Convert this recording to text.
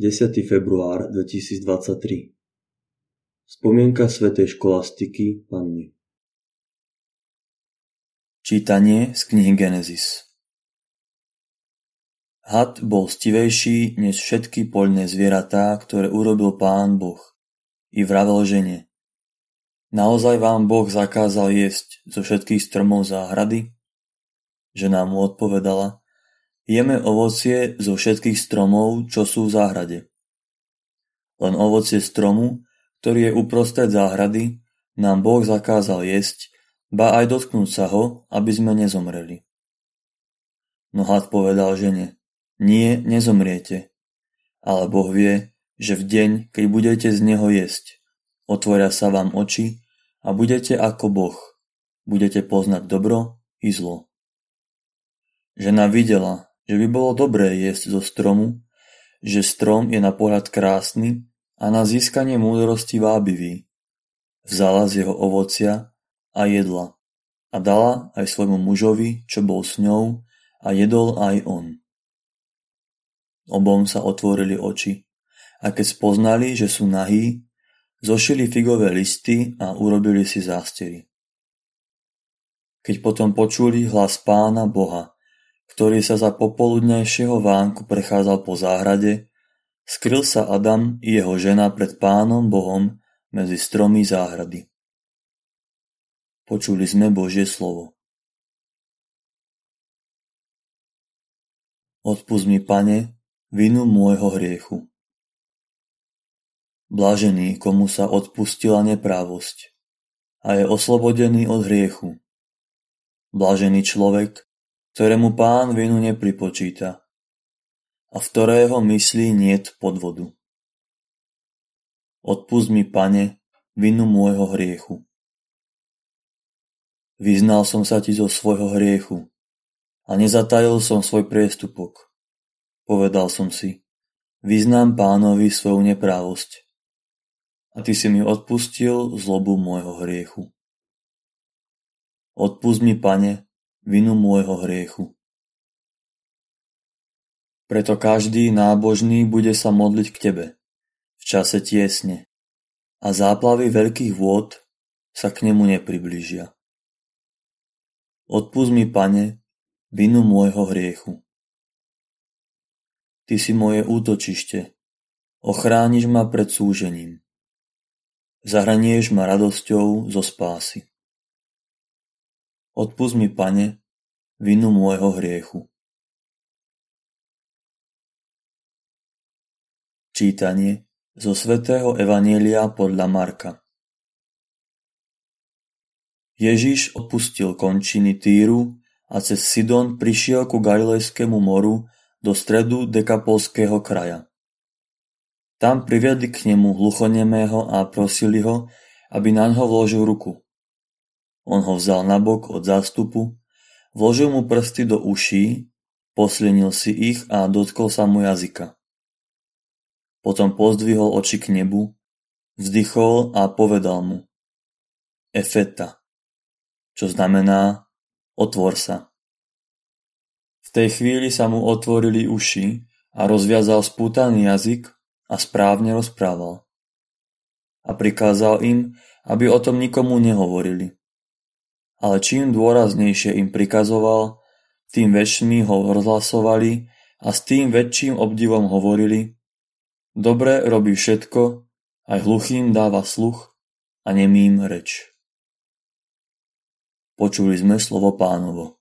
10. február 2023 Spomienka svätej školastiky Panny Čítanie z knihy Genesis Had bol stivejší než všetky poľné zvieratá, ktoré urobil pán Boh. I vravel žene. Naozaj vám Boh zakázal jesť zo všetkých stromov záhrady? Žena mu odpovedala, Jeme ovocie zo všetkých stromov, čo sú v záhrade. Len ovocie stromu, ktorý je uprostred záhrady, nám Boh zakázal jesť, ba aj dotknúť sa ho, aby sme nezomreli. No had povedal žene, nie, nezomriete, ale Boh vie, že v deň, keď budete z neho jesť, otvoria sa vám oči a budete ako Boh, budete poznať dobro i zlo. Žena videla, že by bolo dobré jesť zo stromu, že strom je na pohľad krásny a na získanie múdrosti vábivý. Vzala z jeho ovocia a jedla a dala aj svojmu mužovi, čo bol s ňou, a jedol aj on. Obom sa otvorili oči a keď spoznali, že sú nahí, zošili figové listy a urobili si zástery. Keď potom počuli hlas pána Boha, ktorý sa za popoludnejšieho vánku prechádzal po záhrade, skryl sa Adam i jeho žena pred Pánom Bohom medzi stromy záhrady. Počuli sme Božie slovo. Odpust mi, Pane, vinu môjho hriechu. Blažený, komu sa odpustila neprávosť a je oslobodený od hriechu. Blažený človek, ktorému Pán vinu nepripočíta a v ktorého myslí niet podvodu. Odpust mi, Pane, vinu môjho hriechu. Vyznal som sa ti zo svojho hriechu a nezatajil som svoj priestupok. Povedal som si, vyznám pánovi svoju neprávosť. A ty si mi odpustil zlobu môjho hriechu. Odpust mi, pane, vinu môjho hriechu. Preto každý nábožný bude sa modliť k Tebe v čase tiesne a záplavy veľkých vôd sa k nemu nepriblížia. Odpust mi, Pane, vinu môjho hriechu. Ty si moje útočište, ochrániš ma pred súžením. Zahranieš ma radosťou zo spásy. Odpusť mi, Pane, vinu môjho hriechu. Čítanie zo svätého Evanielia podľa Marka Ježiš opustil končiny Týru a cez Sidon prišiel ku Galilejskému moru do stredu Dekapolského kraja. Tam priviedli k nemu hluchonemého a prosili ho, aby na ňo vložil ruku. On ho vzal nabok od zástupu, vložil mu prsty do uší, poslienil si ich a dotkol sa mu jazyka. Potom pozdvihol oči k nebu, vzdychol a povedal mu Efeta, čo znamená otvor sa. V tej chvíli sa mu otvorili uši a rozviazal spútaný jazyk a správne rozprával. A prikázal im, aby o tom nikomu nehovorili ale čím dôraznejšie im prikazoval, tým väčšmi ho rozhlasovali a s tým väčším obdivom hovorili Dobre robí všetko, aj hluchým dáva sluch a nemým reč. Počuli sme slovo pánovo.